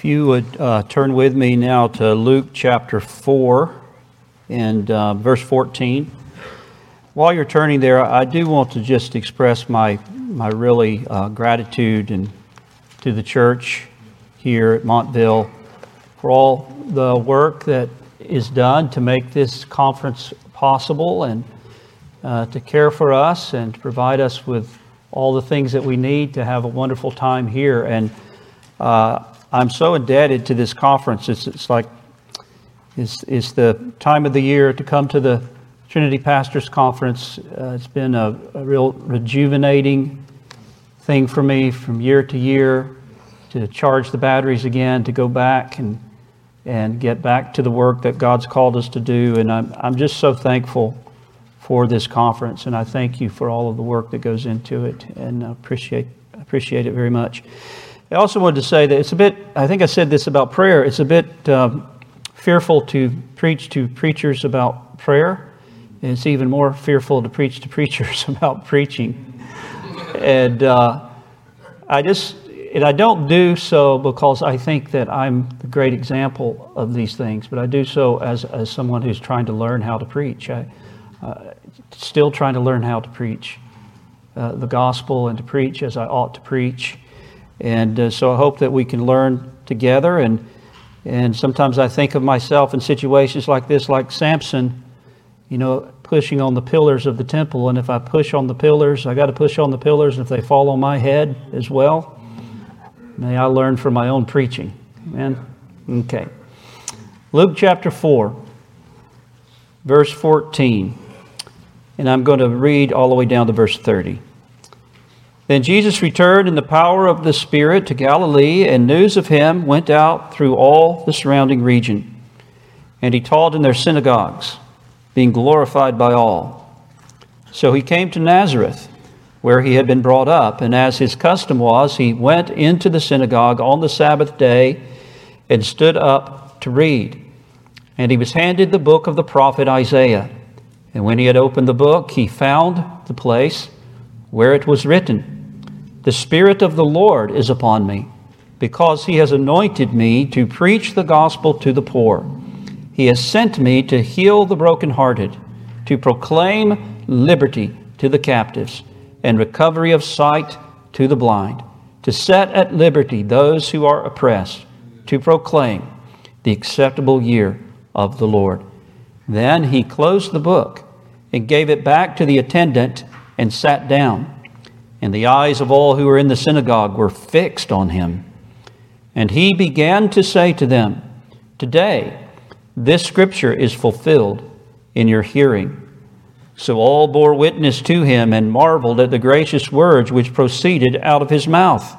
If you would uh, turn with me now to Luke chapter 4 and uh, verse 14. While you're turning there, I do want to just express my, my really uh, gratitude and to the church here at Montville for all the work that is done to make this conference possible and uh, to care for us and to provide us with all the things that we need to have a wonderful time here. And uh, I'm so indebted to this conference. It's, it's like it's, it's the time of the year to come to the Trinity Pastors Conference. Uh, it's been a, a, real rejuvenating thing for me from year to year to charge the batteries again, to go back and, and get back to the work that God's called us to do. And I'm, I'm just so thankful for this conference. And I thank you for all of the work that goes into it and appreciate, appreciate it very much. I also wanted to say that it's a bit, I think I said this about prayer, it's a bit um, fearful to preach to preachers about prayer. And it's even more fearful to preach to preachers about preaching. And uh, I just, and I don't do so because I think that I'm the great example of these things, but I do so as, as someone who's trying to learn how to preach. I, uh, still trying to learn how to preach uh, the gospel and to preach as I ought to preach. And uh, so I hope that we can learn together. And, and sometimes I think of myself in situations like this, like Samson, you know, pushing on the pillars of the temple. And if I push on the pillars, I got to push on the pillars. And if they fall on my head as well, may I learn from my own preaching. Amen. Okay. Luke chapter 4, verse 14. And I'm going to read all the way down to verse 30. Then Jesus returned in the power of the Spirit to Galilee, and news of him went out through all the surrounding region. And he taught in their synagogues, being glorified by all. So he came to Nazareth, where he had been brought up, and as his custom was, he went into the synagogue on the Sabbath day and stood up to read. And he was handed the book of the prophet Isaiah. And when he had opened the book, he found the place where it was written. The Spirit of the Lord is upon me, because he has anointed me to preach the gospel to the poor. He has sent me to heal the brokenhearted, to proclaim liberty to the captives, and recovery of sight to the blind, to set at liberty those who are oppressed, to proclaim the acceptable year of the Lord. Then he closed the book and gave it back to the attendant and sat down and the eyes of all who were in the synagogue were fixed on him. And he began to say to them, Today, this scripture is fulfilled in your hearing. So all bore witness to him and marveled at the gracious words which proceeded out of his mouth.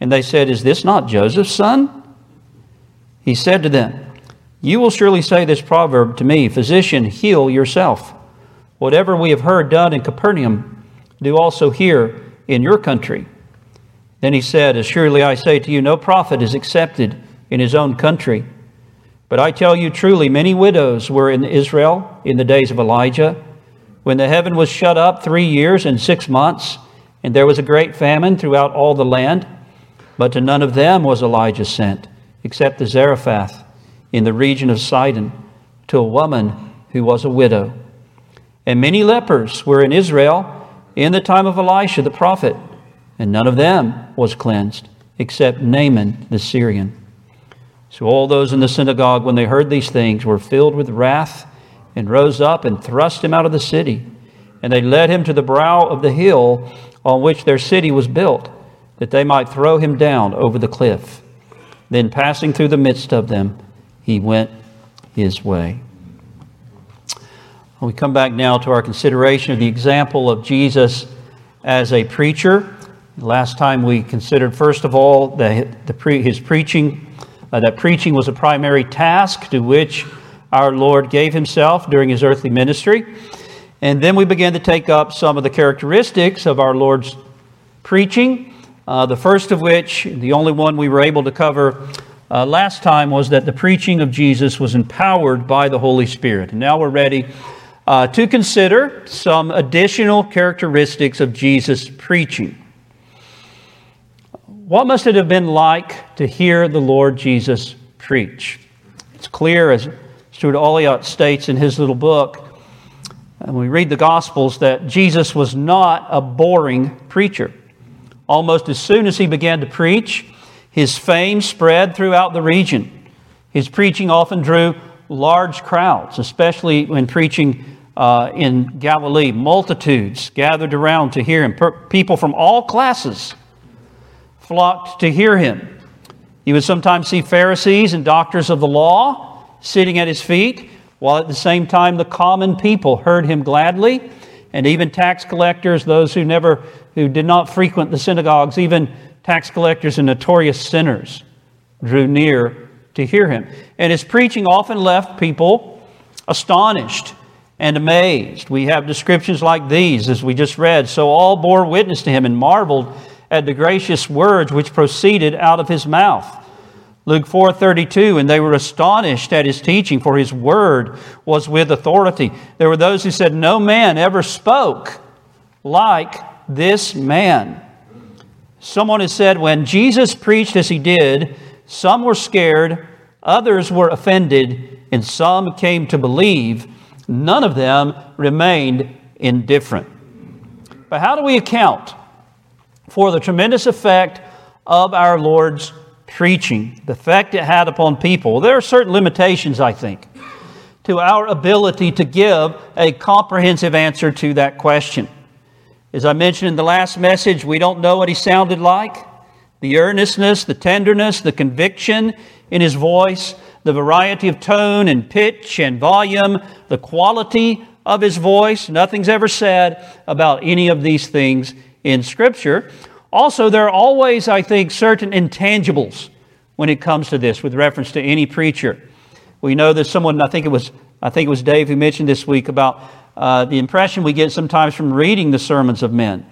And they said, Is this not Joseph's son? He said to them, You will surely say this proverb to me, Physician, heal yourself. Whatever we have heard done in Capernaum, do also here in your country. Then he said, As surely I say to you, no prophet is accepted in his own country. But I tell you truly, many widows were in Israel in the days of Elijah, when the heaven was shut up three years and six months, and there was a great famine throughout all the land. But to none of them was Elijah sent, except to Zarephath in the region of Sidon, to a woman who was a widow. And many lepers were in Israel in the time of Elisha the prophet, and none of them was cleansed except Naaman the Syrian. So all those in the synagogue, when they heard these things, were filled with wrath and rose up and thrust him out of the city. And they led him to the brow of the hill on which their city was built, that they might throw him down over the cliff. Then, passing through the midst of them, he went his way. We come back now to our consideration of the example of Jesus as a preacher. Last time we considered, first of all, the, the pre, his preaching, uh, that preaching was a primary task to which our Lord gave himself during his earthly ministry. And then we began to take up some of the characteristics of our Lord's preaching. Uh, the first of which, the only one we were able to cover uh, last time, was that the preaching of Jesus was empowered by the Holy Spirit. And now we're ready uh, to consider some additional characteristics of Jesus' preaching. What must it have been like to hear the Lord Jesus preach? It's clear, as Stuart Olyott states in his little book, and we read the Gospels, that Jesus was not a boring preacher. Almost as soon as he began to preach, his fame spread throughout the region. His preaching often drew large crowds, especially when preaching uh, in Galilee. Multitudes gathered around to hear him. People from all classes flocked to hear him. You would sometimes see Pharisees and doctors of the law sitting at his feet, while at the same time the common people heard him gladly, and even tax collectors, those who never who did not frequent the synagogues, even tax collectors and notorious sinners drew near to hear him. And his preaching often left people astonished and amazed. We have descriptions like these, as we just read. So all bore witness to him and marveled at the gracious words which proceeded out of his mouth. Luke 4:32 and they were astonished at his teaching for his word was with authority. There were those who said no man ever spoke like this man. Someone has said when Jesus preached as he did, some were scared, others were offended, and some came to believe. None of them remained indifferent. But how do we account for the tremendous effect of our Lord's preaching, the effect it had upon people? There are certain limitations, I think, to our ability to give a comprehensive answer to that question. As I mentioned in the last message, we don't know what he sounded like. The earnestness, the tenderness, the conviction in his voice, the variety of tone and pitch and volume, the quality of his voice. Nothing's ever said about any of these things in Scripture. Also, there are always, I think, certain intangibles when it comes to this with reference to any preacher. We know that someone, I think it was, I think it was Dave who mentioned this week about uh, the impression we get sometimes from reading the sermons of men.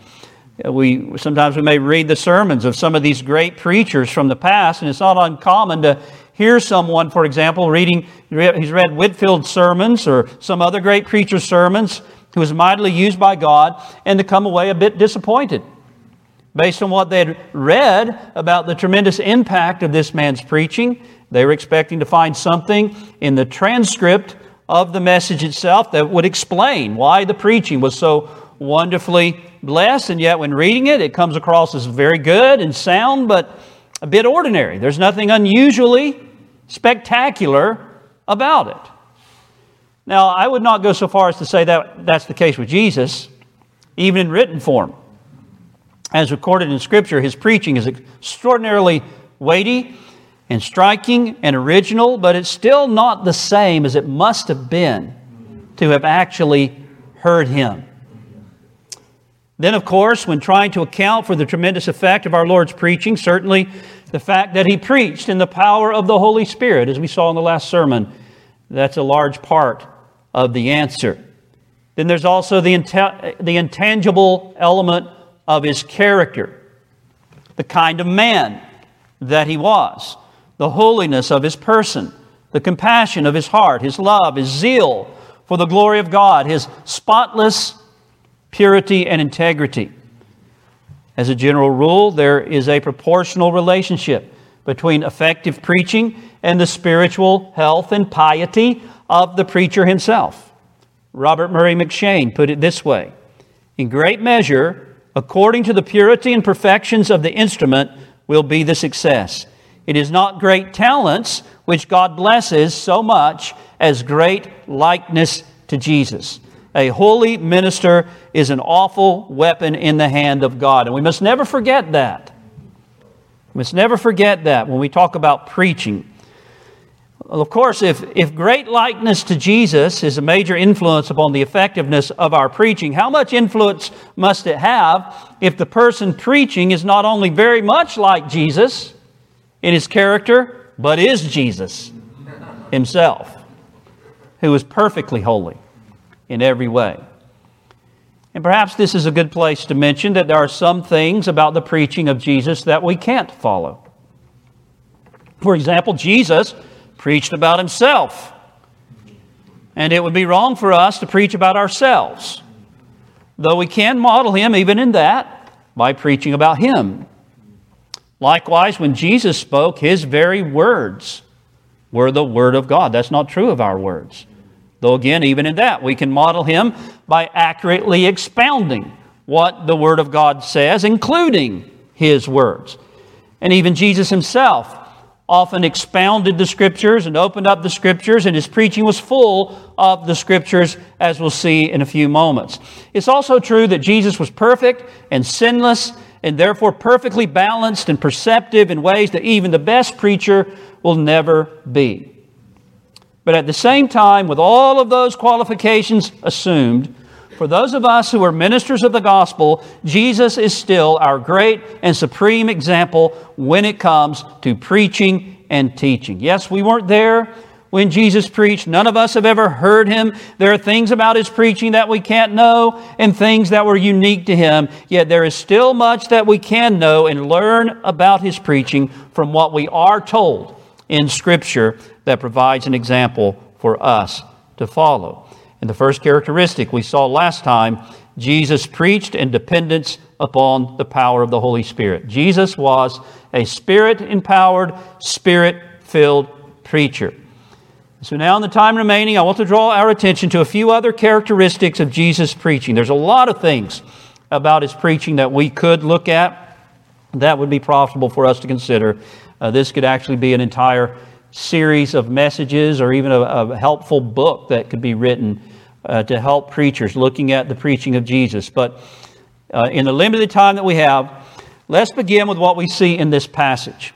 Uh, we sometimes we may read the sermons of some of these great preachers from the past, and it's not uncommon to hear someone, for example, reading. He's read Whitefield's sermons or some other great preacher's sermons who was mightily used by God, and to come away a bit disappointed based on what they had read about the tremendous impact of this man's preaching. They were expecting to find something in the transcript of the message itself that would explain why the preaching was so wonderfully blessed, and yet when reading it, it comes across as very good and sound, but a bit ordinary. There's nothing unusually spectacular about it. Now, I would not go so far as to say that that's the case with Jesus, even in written form. As recorded in Scripture, his preaching is extraordinarily weighty and striking and original, but it's still not the same as it must have been to have actually heard him. Then, of course, when trying to account for the tremendous effect of our Lord's preaching, certainly the fact that he preached in the power of the Holy Spirit, as we saw in the last sermon, that's a large part of the answer. Then there's also the, the intangible element of his character, the kind of man that he was the holiness of his person, the compassion of his heart, his love, his zeal for the glory of God, his spotless purity and integrity. As a general rule, there is a proportional relationship between effective preaching and the spiritual health and piety of the preacher himself. Robert Murray M'Cheyne put it this way In great measure, according to the purity and perfections of the instrument, will be the success. It is not great talents which God blesses so much as great likeness to Jesus. A holy minister is an awful weapon in the hand of God. And we must never forget that. We must never forget that when we talk about preaching. Of course, if, if great likeness to Jesus is a major influence upon the effectiveness of our preaching, how much influence must it have if the person preaching is not only very much like Jesus, in his character, but is Jesus himself, who is perfectly holy in every way. And perhaps this is a good place to mention that there are some things about the preaching of Jesus that we can't follow. For example, Jesus preached about himself. And it would be wrong for us to preach about ourselves, though we can model him even in that by preaching about him. Likewise, when Jesus spoke, his very words were the Word of God. That's not true of our words. Though, again, even in that, we can model him by accurately expounding what the Word of God says, including his words. And even Jesus himself often expounded the Scriptures and opened up the Scriptures, and his preaching was full of the Scriptures, as we'll see in a few moments. It's also true that Jesus was perfect and sinless, and therefore perfectly balanced and perceptive in ways that even the best preacher will never be. But at the same time, with all of those qualifications assumed, for those of us who are ministers of the gospel, Jesus is still our great and supreme example when it comes to preaching and teaching. Yes, we weren't there when Jesus preached. None of us have ever heard him. There are things about his preaching that we can't know and things that were unique to him. Yet there is still much that we can know and learn about his preaching from what we are told in Scripture that provides an example for us to follow. And the first characteristic we saw last time Jesus preached in dependence upon the power of the Holy Spirit. Jesus was a spirit empowered, spirit filled preacher. So, now in the time remaining, I want to draw our attention to a few other characteristics of Jesus' preaching. There's a lot of things about his preaching that we could look at that would be profitable for us to consider. Uh, this could actually be an entire series of messages or even a, a helpful book that could be written uh, to help preachers looking at the preaching of Jesus. But uh, in the limited time that we have, let's begin with what we see in this passage.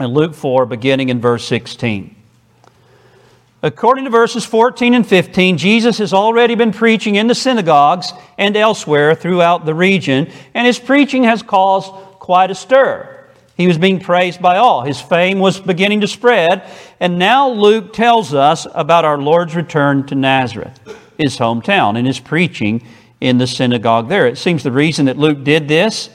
In Luke 4, beginning in verse 16. According to verses 14 and 15, Jesus has already been preaching in the synagogues and elsewhere throughout the region, and his preaching has caused quite a stir. He was being praised by all. His fame was beginning to spread. And now Luke tells us about our Lord's return to Nazareth, his hometown, and his preaching in the synagogue there. It seems the reason that Luke did this,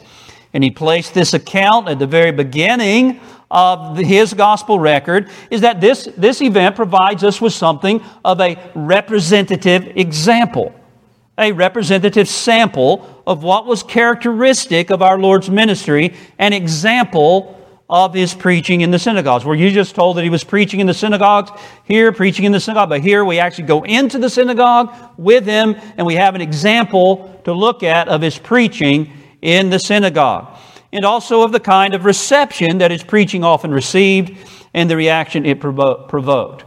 and he placed this account at the very beginning of his gospel record, is that this, this event provides us with something of a representative example a representative sample of what was characteristic of our Lord's ministry, an example of his preaching in the synagogues. Were you just told that he was preaching in the synagogues? Here, preaching in the synagogue, but here we actually go into the synagogue with him and we have an example to look at of his preaching in the synagogue. And also of the kind of reception that his preaching often received and the reaction it provo- provoked.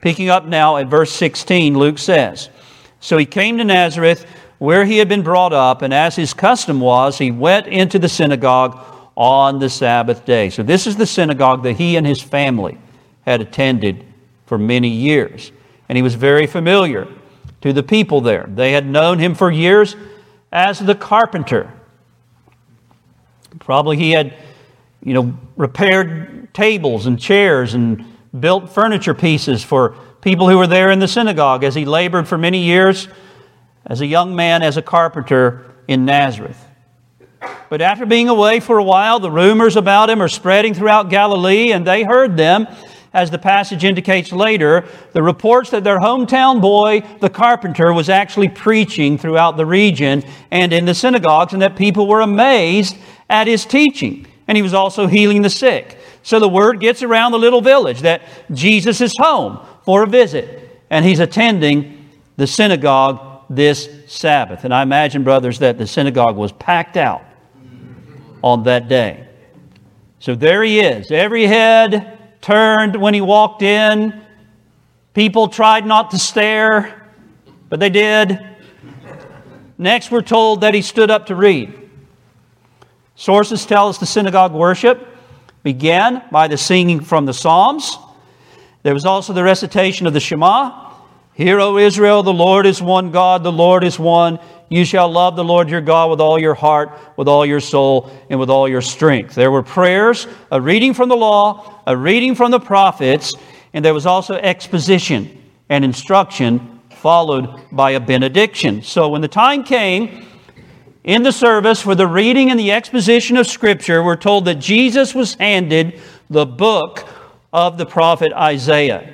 Picking up now at verse 16, Luke says, so he came to Nazareth, where he had been brought up, and as his custom was, he went into the synagogue on the Sabbath day. So this is the synagogue that he and his family had attended for many years. And he was very familiar to the people there. They had known him for years as the carpenter. Probably he had, you know, repaired tables and chairs and built furniture pieces for people who were there in the synagogue as he labored for many years as a young man as a carpenter in Nazareth. But after being away for a while, the rumors about him are spreading throughout Galilee, and they heard them, as the passage indicates later, the reports that their hometown boy, the carpenter, was actually preaching throughout the region and in the synagogues, and that people were amazed at his teaching. And he was also healing the sick. So the word gets around the little village that Jesus is home for a visit, and he's attending the synagogue this Sabbath. And I imagine, brothers, that the synagogue was packed out on that day. So there he is. Every head turned when he walked in. People tried not to stare, but they did. Next, we're told that he stood up to read. Sources tell us the synagogue worship began by the singing from the Psalms. There was also the recitation of the Shema. Hear, O Israel, the Lord is one God, the Lord is one. You shall love the Lord your God with all your heart, with all your soul, and with all your strength. There were prayers, a reading from the law, a reading from the prophets, and there was also exposition and instruction followed by a benediction. So when the time came in the service for the reading and the exposition of Scripture, we're told that Jesus was handed the book of the prophet Isaiah.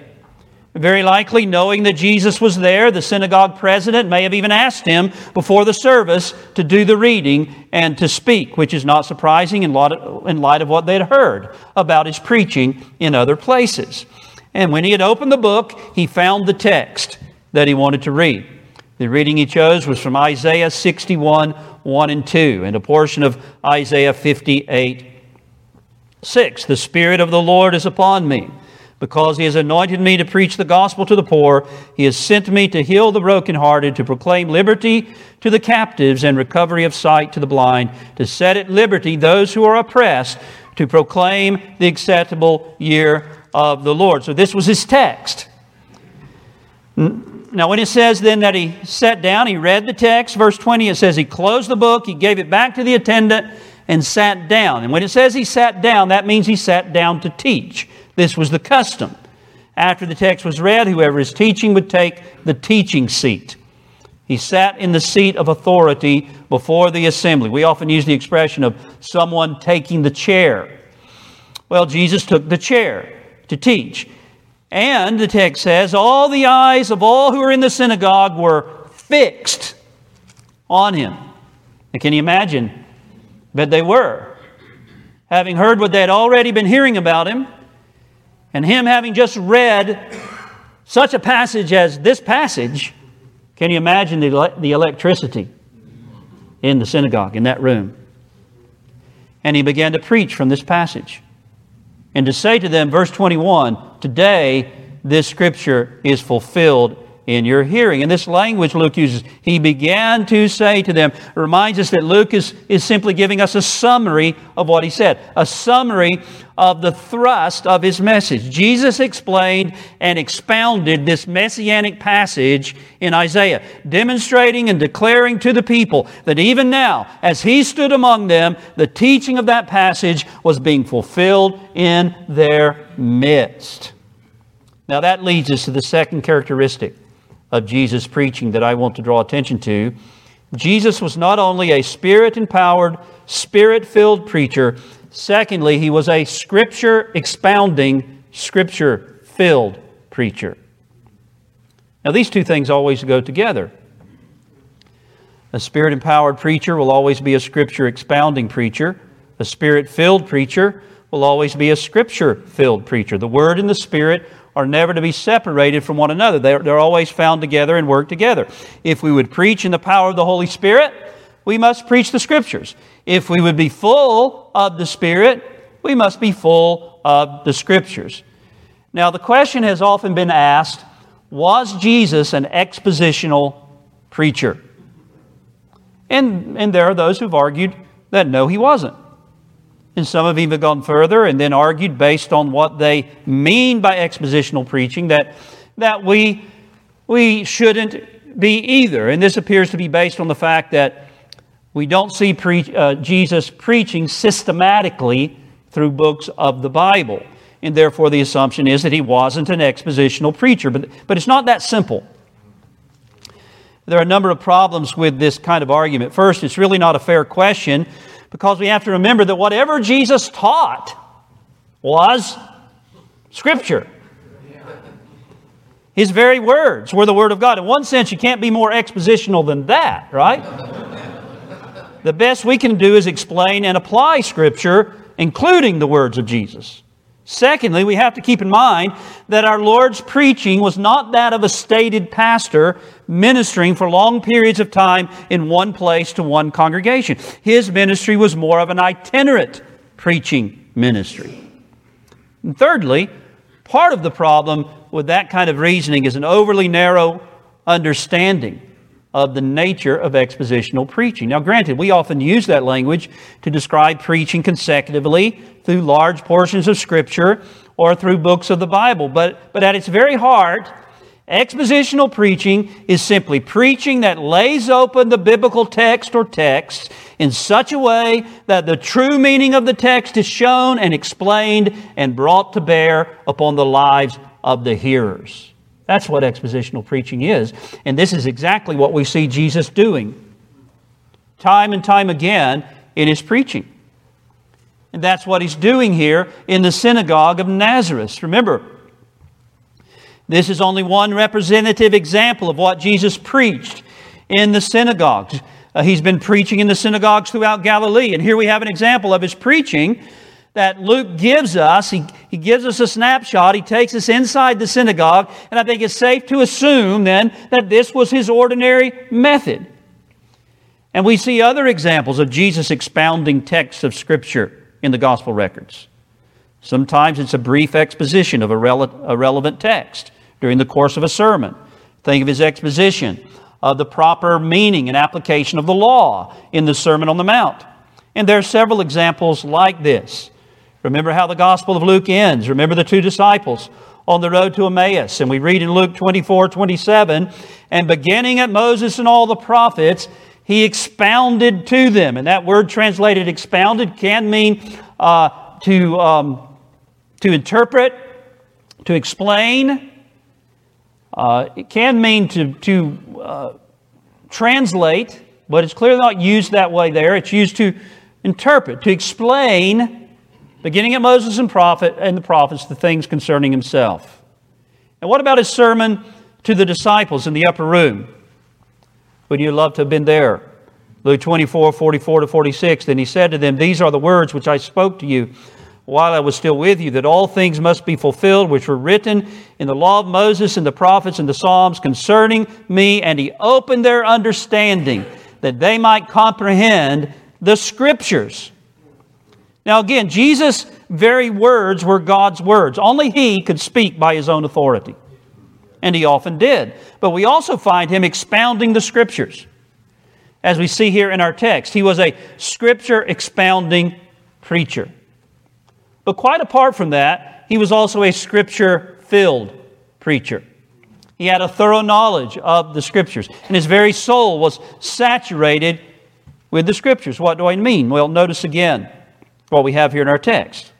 Very likely, knowing that Jesus was there, the synagogue president may have even asked him before the service to do the reading and to speak, which is not surprising in light of what they'd heard about his preaching in other places. And when he had opened the book, he found the text that he wanted to read. The reading he chose was from Isaiah 61 1 and 2, and a portion of Isaiah 58 6. The Spirit of the Lord is upon me because he has anointed me to preach the gospel to the poor. He has sent me to heal the brokenhearted, to proclaim liberty to the captives and recovery of sight to the blind, to set at liberty those who are oppressed, to proclaim the acceptable year of the Lord. So this was his text. Now, when it says then that he sat down, he read the text, verse 20, it says he closed the book, he gave it back to the attendant, and sat down. And when it says he sat down, that means he sat down to teach. This was the custom. After the text was read, whoever is teaching would take the teaching seat. He sat in the seat of authority before the assembly. We often use the expression of someone taking the chair. Well, Jesus took the chair to teach. And the text says, all the eyes of all who were in the synagogue were fixed on him. And can you imagine? But they were. Having heard what they had already been hearing about him, and him having just read such a passage as this passage, can you imagine the, the electricity in the synagogue, in that room? And he began to preach from this passage. And to say to them, verse 21, today this scripture is fulfilled in your hearing. And this language Luke uses, he began to say to them, reminds us that Luke is, is simply giving us a summary of what he said, a summary of the thrust of his message. Jesus explained and expounded this messianic passage in Isaiah, demonstrating and declaring to the people that even now, as he stood among them, the teaching of that passage was being fulfilled in their midst. Now that leads us to the second characteristic of Jesus' preaching that I want to draw attention to. Jesus was not only a spirit empowered, spirit filled preacher, secondly, he was a scripture expounding, scripture filled preacher. Now, these two things always go together. A spirit empowered preacher will always be a scripture expounding preacher. A spirit filled preacher will always be a scripture filled preacher. The Word and the Spirit are never to be separated from one another. They're, they're always found together and work together. If we would preach in the power of the Holy Spirit, we must preach the Scriptures. If we would be full of the Spirit, we must be full of the Scriptures. Now, the question has often been asked was Jesus an expositional preacher? And, and there are those who've argued that no, he wasn't. And some have even gone further and then argued based on what they mean by expositional preaching that, that we, we shouldn't be either. And this appears to be based on the fact that we don't see pre- uh, Jesus preaching systematically through books of the Bible. And therefore, the assumption is that he wasn't an expositional preacher. But, but it's not that simple. There are a number of problems with this kind of argument. First, it's really not a fair question because we have to remember that whatever Jesus taught was Scripture. His very words were the Word of God. In one sense, you can't be more expositional than that, right? the best we can do is explain and apply Scripture, including the words of Jesus. Secondly, we have to keep in mind that our Lord's preaching was not that of a stated pastor ministering for long periods of time in one place to one congregation. His ministry was more of an itinerant preaching ministry. And thirdly, part of the problem with that kind of reasoning is an overly narrow understanding of the nature of expositional preaching. Now, granted, we often use that language to describe preaching consecutively through large portions of Scripture or through books of the Bible, but, but at its very heart, expositional preaching is simply preaching that lays open the biblical text or texts in such a way that the true meaning of the text is shown and explained and brought to bear upon the lives of the hearers. That's what expositional preaching is. And this is exactly what we see Jesus doing time and time again in his preaching. And that's what he's doing here in the synagogue of Nazareth. Remember, This is only one representative example of what Jesus preached in the synagogues. Uh, he's been preaching in the synagogues throughout Galilee, and here we have an example of his preaching that Luke gives us. He, he gives us a snapshot. He takes us inside the synagogue, and I think it's safe to assume then that this was his ordinary method. And we see other examples of Jesus expounding texts of Scripture in the gospel records. Sometimes it's a brief exposition of a, rele- a relevant text during the course of a sermon. Think of his exposition of the proper meaning and application of the law in the Sermon on the Mount. And there are several examples like this. Remember how the Gospel of Luke ends. Remember the two disciples on the road to Emmaus. And we read in Luke 24 27, and beginning at Moses and all the prophets, he expounded to them. And that word translated expounded can mean uh, to, um, to interpret, to explain. Uh, it can mean to, to uh, translate, but it's clearly not used that way there. It's used to interpret, to explain, beginning at Moses and prophet and the prophets, the things concerning himself. And what about his sermon to the disciples in the upper room? Would you love to have been there? Luke 24, 44 to 46. Then he said to them, These are the words which I spoke to you while I was still with you, that all things must be fulfilled which were written in the law of Moses and the prophets and the Psalms concerning me. And he opened their understanding that they might comprehend the scriptures. Now, again, Jesus' very words were God's words. Only he could speak by his own authority. And he often did. But we also find him expounding the scriptures. As we see here in our text, he was a scripture expounding preacher. But quite apart from that, he was also a scripture filled preacher. He had a thorough knowledge of the scriptures, and his very soul was saturated with the scriptures. What do I mean? Well, notice again what we have here in our text.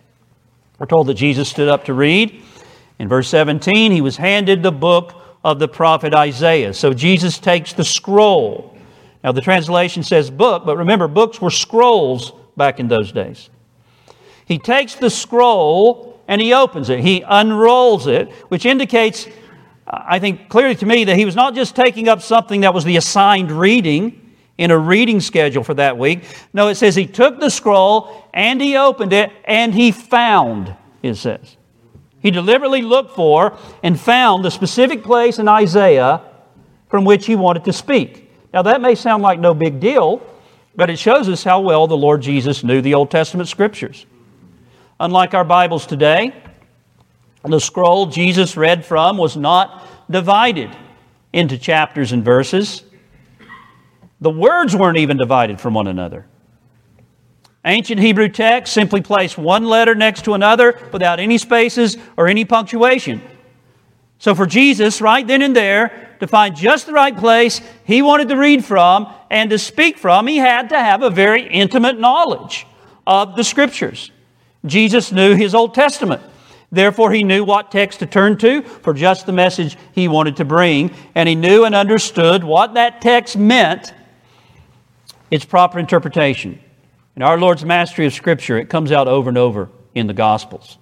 We're told that Jesus stood up to read. In verse 17, he was handed the book of the prophet Isaiah. So Jesus takes the scroll. Now, the translation says book, but remember, books were scrolls back in those days. He takes the scroll and he opens it, he unrolls it, which indicates, I think, clearly to me that he was not just taking up something that was the assigned reading in a reading schedule for that week. No, it says he took the scroll and he opened it and he found, it says. He deliberately looked for and found the specific place in Isaiah from which he wanted to speak. Now, that may sound like no big deal, but it shows us how well the Lord Jesus knew the Old Testament scriptures. Unlike our Bibles today, the scroll Jesus read from was not divided into chapters and verses. The words weren't even divided from one another. Ancient Hebrew texts simply place one letter next to another without any spaces or any punctuation. So for Jesus, right then and there, to find just the right place he wanted to read from and to speak from, he had to have a very intimate knowledge of the Scriptures. Jesus knew his Old Testament. Therefore, he knew what text to turn to for just the message he wanted to bring, and he knew and understood what that text meant its proper interpretation. In our Lord's mastery of Scripture, it comes out over and over in the Gospels.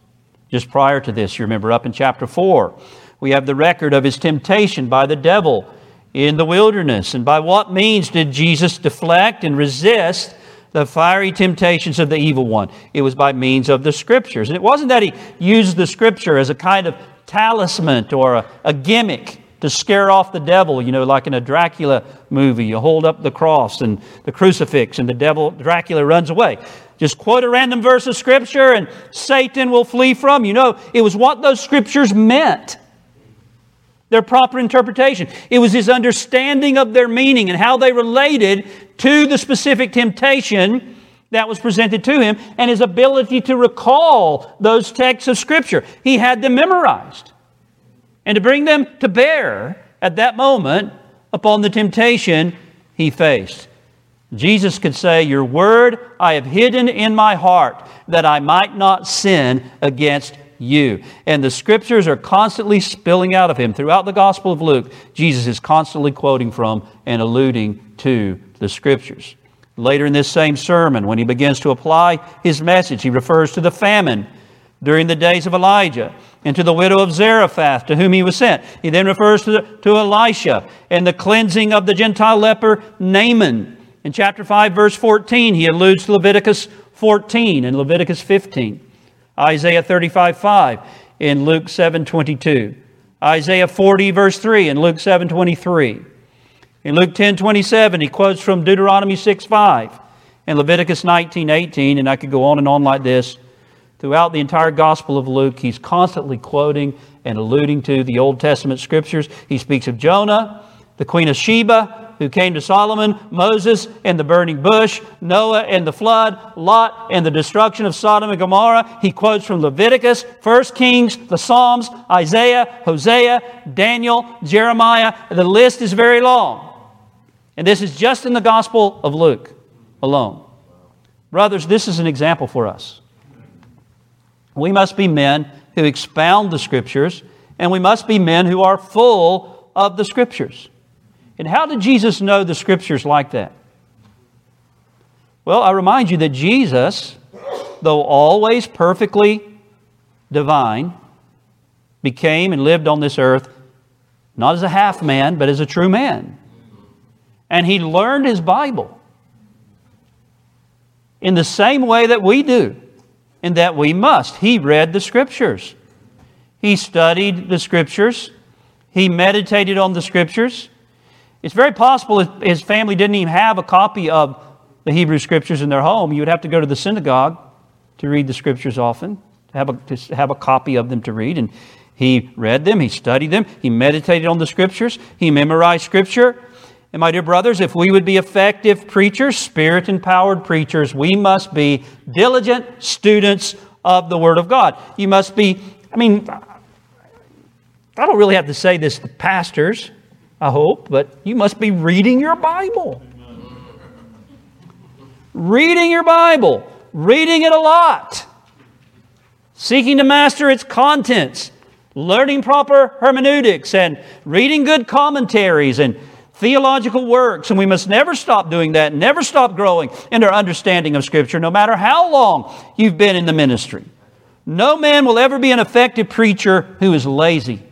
Just prior to this, you remember up in chapter 4, we have the record of his temptation by the devil in the wilderness. And by what means did Jesus deflect and resist the fiery temptations of the evil one? It was by means of the Scriptures. And it wasn't that he used the Scripture as a kind of talisman or a, a gimmick to scare off the devil, you know, like in a Dracula movie. You hold up the cross and the crucifix, and the devil, Dracula, runs away. Just quote a random verse of Scripture, and Satan will flee from you. No, it was what those Scriptures meant, their proper interpretation. It was his understanding of their meaning and how they related to the specific temptation that was presented to him, and his ability to recall those texts of Scripture. He had them memorized and to bring them to bear at that moment upon the temptation he faced. Jesus could say, Your word I have hidden in my heart that I might not sin against you. And the scriptures are constantly spilling out of him. Throughout the Gospel of Luke, Jesus is constantly quoting from and alluding to the scriptures. Later in this same sermon, when he begins to apply his message, he refers to the famine during the days of Elijah, and to the widow of Zarephath, to whom he was sent. He then refers to, to Elisha and the cleansing of the Gentile leper Naaman. In chapter 5, verse 14, he alludes to Leviticus 14 and Leviticus 15. Isaiah 35, 5 in Luke 7, 22. Isaiah 40, verse 3 in Luke 7, 23. In Luke 10, 27, he quotes from Deuteronomy 6, 5 and Leviticus 19, 18, and I could go on and on like this. Throughout the entire Gospel of Luke, he's constantly quoting and alluding to the Old Testament scriptures. He speaks of Jonah, the Queen of Sheba, who came to Solomon, Moses and the burning bush, Noah and the flood, Lot and the destruction of Sodom and Gomorrah. He quotes from Leviticus, 1 Kings, the Psalms, Isaiah, Hosea, Daniel, Jeremiah. The list is very long. And this is just in the Gospel of Luke alone. Brothers, this is an example for us. We must be men who expound the Scriptures, and we must be men who are full of the Scriptures. And how did Jesus know the Scriptures like that? Well, I remind you that Jesus, though always perfectly divine, became and lived on this earth not as a half man, but as a true man. And he learned his Bible in the same way that we do and that we must. He read the Scriptures, he studied the Scriptures, he meditated on the Scriptures. It's very possible his family didn't even have a copy of the Hebrew Scriptures in their home, you would have to go to the synagogue to read the Scriptures often, to have a, to have a copy of them to read. And he read them, he studied them, he meditated on the Scriptures, he memorized Scripture. And my dear brothers, if we would be effective preachers, spirit empowered preachers, we must be diligent students of the Word of God. You must be, I mean, I don't really have to say this to pastors, I hope, but you must be reading your Bible. Reading your Bible, reading it a lot, seeking to master its contents, learning proper hermeneutics, and reading good commentaries and theological works, and we must never stop doing that, never stop growing in our understanding of Scripture, no matter how long you've been in the ministry. No man will ever be an effective preacher who is lazy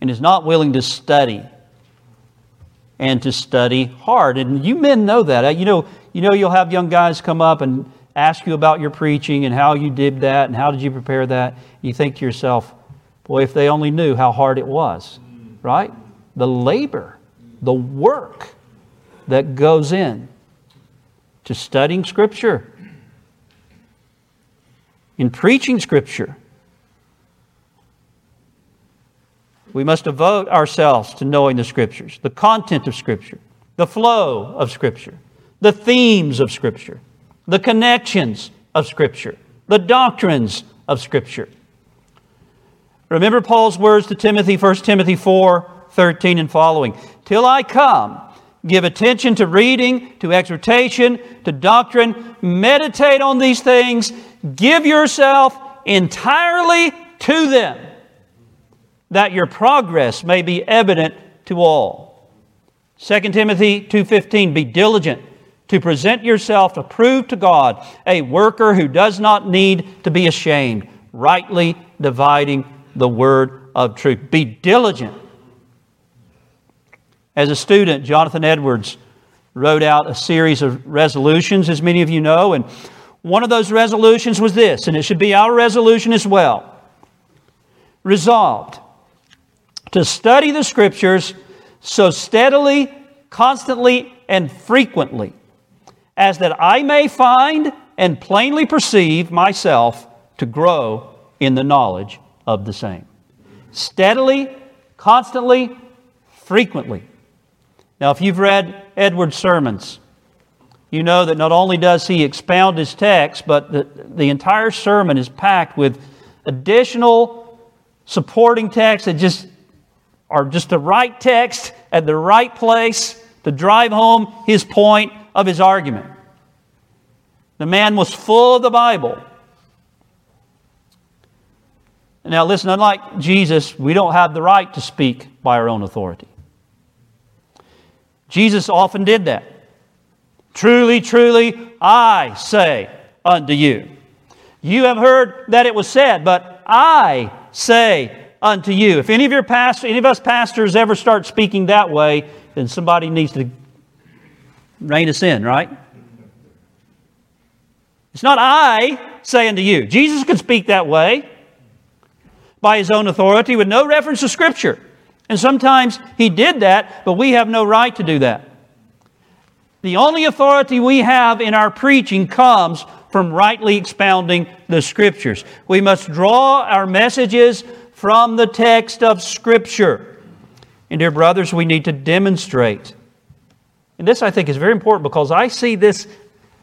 and is not willing to study and to study hard. And you men know that. Uh, you know, you know you'll have young guys come up and ask you about your preaching and how you did that and how did you prepare that. You think to yourself, boy, if they only knew how hard it was right? The labor, the work that goes in to studying Scripture, in preaching Scripture. We must devote ourselves to knowing the Scriptures, the content of Scripture, the flow of Scripture, the themes of Scripture, the connections of Scripture, the doctrines of Scripture. Remember Paul's words to Timothy, 1 Timothy 4 13 and following. Till I come, give attention to reading, to exhortation, to doctrine, meditate on these things, give yourself entirely to them, that your progress may be evident to all. 2 Timothy 2:15 Be diligent to present yourself approved to God, a worker who does not need to be ashamed, rightly dividing the word of truth. Be diligent. As a student, Jonathan Edwards wrote out a series of resolutions, as many of you know, and one of those resolutions was this, and it should be our resolution as well. Resolved to study the Scriptures so steadily, constantly, and frequently as that I may find and plainly perceive myself to grow in the knowledge of the same. Steadily, constantly, frequently. Now, if you've read Edwards' sermons, you know that not only does he expound his text, but the, the entire sermon is packed with additional supporting texts that just are just the right text at the right place to drive home his point of his argument. The man was full of the Bible. Now, listen, unlike Jesus, we don't have the right to speak by our own authority. Jesus often did that. Truly, truly, I say unto you. You have heard that it was said, but I say unto you. If any of your pastors, any of us pastors ever start speaking that way, then somebody needs to rein us in, right? It's not I say unto you. Jesus could speak that way by his own authority with no reference to Scripture. And sometimes he did that, but we have no right to do that. The only authority we have in our preaching comes from rightly expounding the Scriptures. We must draw our messages from the text of Scripture. And, dear brothers, we need to demonstrate. And this, I think, is very important because I see this,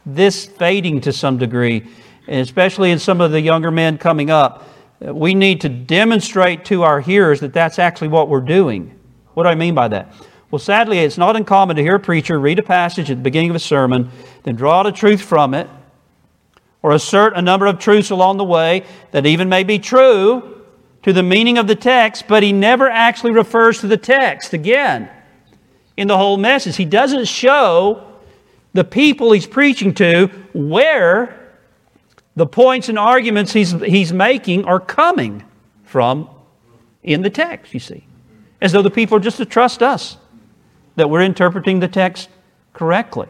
this fading to some degree, especially in some of the younger men coming up. We need to demonstrate to our hearers that that's actually what we're doing. What do I mean by that? Well, sadly, it's not uncommon to hear a preacher read a passage at the beginning of a sermon, then draw the truth from it, or assert a number of truths along the way that even may be true to the meaning of the text, but he never actually refers to the text again in the whole message. He doesn't show the people he's preaching to where the points and arguments he's, he's making are coming from in the text, you see. As though the people are just to trust us, that we're interpreting the text correctly.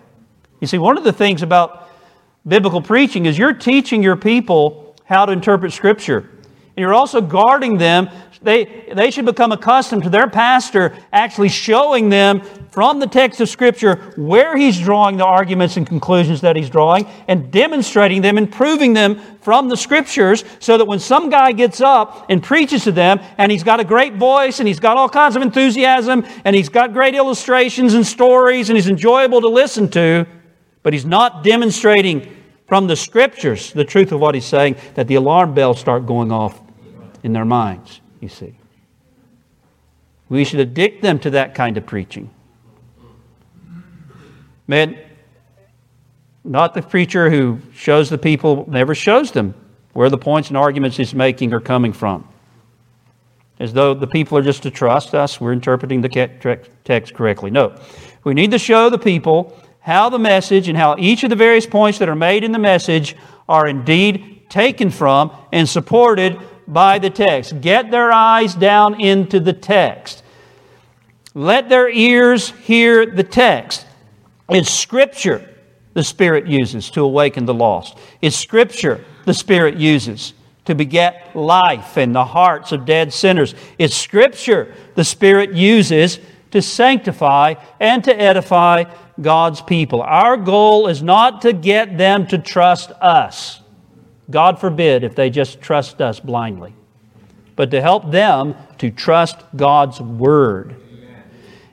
You see, one of the things about biblical preaching is you're teaching your people how to interpret Scripture. And you're also guarding them they, they should become accustomed to their pastor actually showing them from the text of Scripture where he's drawing the arguments and conclusions that he's drawing and demonstrating them and proving them from the Scriptures so that when some guy gets up and preaches to them and he's got a great voice and he's got all kinds of enthusiasm and he's got great illustrations and stories and he's enjoyable to listen to, but he's not demonstrating from the Scriptures the truth of what he's saying, that the alarm bells start going off in their minds you see. We should addict them to that kind of preaching. Not the preacher who shows the people, never shows them where the points and arguments he's making are coming from. As though the people are just to trust us, we're interpreting the text correctly. No. We need to show the people how the message and how each of the various points that are made in the message are indeed taken from and supported by the text. Get their eyes down into the text. Let their ears hear the text. It's Scripture the Spirit uses to awaken the lost. It's Scripture the Spirit uses to beget life in the hearts of dead sinners. It's Scripture the Spirit uses to sanctify and to edify God's people. Our goal is not to get them to trust us. God forbid if they just trust us blindly, but to help them to trust God's Word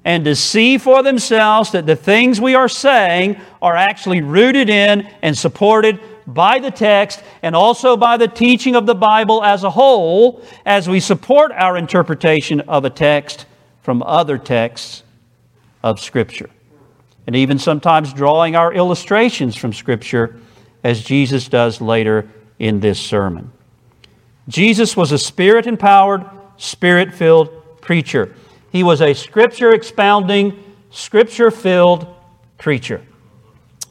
and to see for themselves that the things we are saying are actually rooted in and supported by the text and also by the teaching of the Bible as a whole as we support our interpretation of a text from other texts of Scripture. And even sometimes drawing our illustrations from Scripture as Jesus does later in this sermon. Jesus was a spirit empowered, spirit filled preacher. He was a scripture expounding, scripture filled preacher.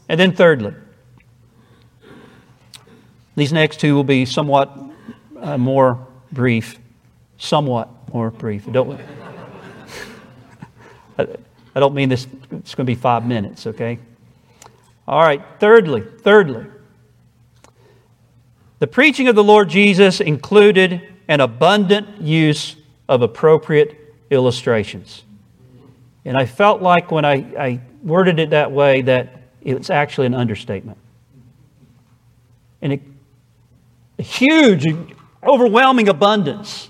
And then, thirdly, these next two will be somewhat uh, more brief. Somewhat more brief. Don't, I don't mean this, it's going to be five minutes, okay? All right, thirdly, thirdly, the preaching of the Lord Jesus included an abundant use of appropriate illustrations. And I felt like when I, I worded it that way that it's actually an understatement. And a, a huge, overwhelming abundance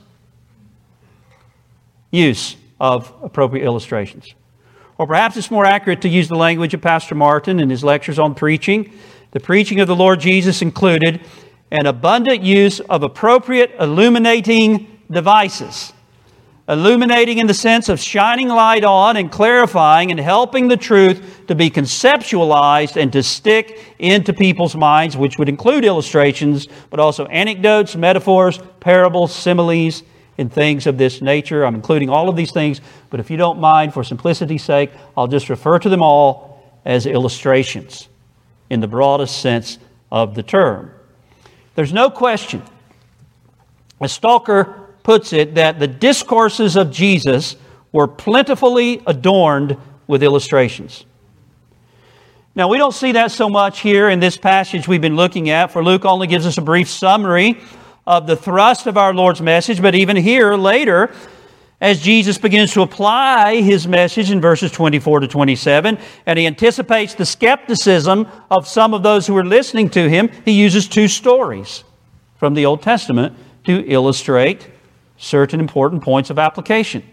use of appropriate illustrations. Or perhaps it's more accurate to use the language of Pastor Martin in his lectures on preaching. The preaching of the Lord Jesus included an abundant use of appropriate illuminating devices. Illuminating in the sense of shining light on and clarifying and helping the truth to be conceptualized and to stick into people's minds, which would include illustrations, but also anecdotes, metaphors, parables, similes, and things of this nature. I'm including all of these things, but if you don't mind, for simplicity's sake, I'll just refer to them all as illustrations in the broadest sense of the term. There's no question, A Stalker puts it, that the discourses of Jesus were plentifully adorned with illustrations. Now, we don't see that so much here in this passage we've been looking at, for Luke only gives us a brief summary of the thrust of our Lord's message, but even here later, as Jesus begins to apply his message in verses 24 to 27, and he anticipates the skepticism of some of those who are listening to him, he uses two stories from the Old Testament to illustrate certain important points of application.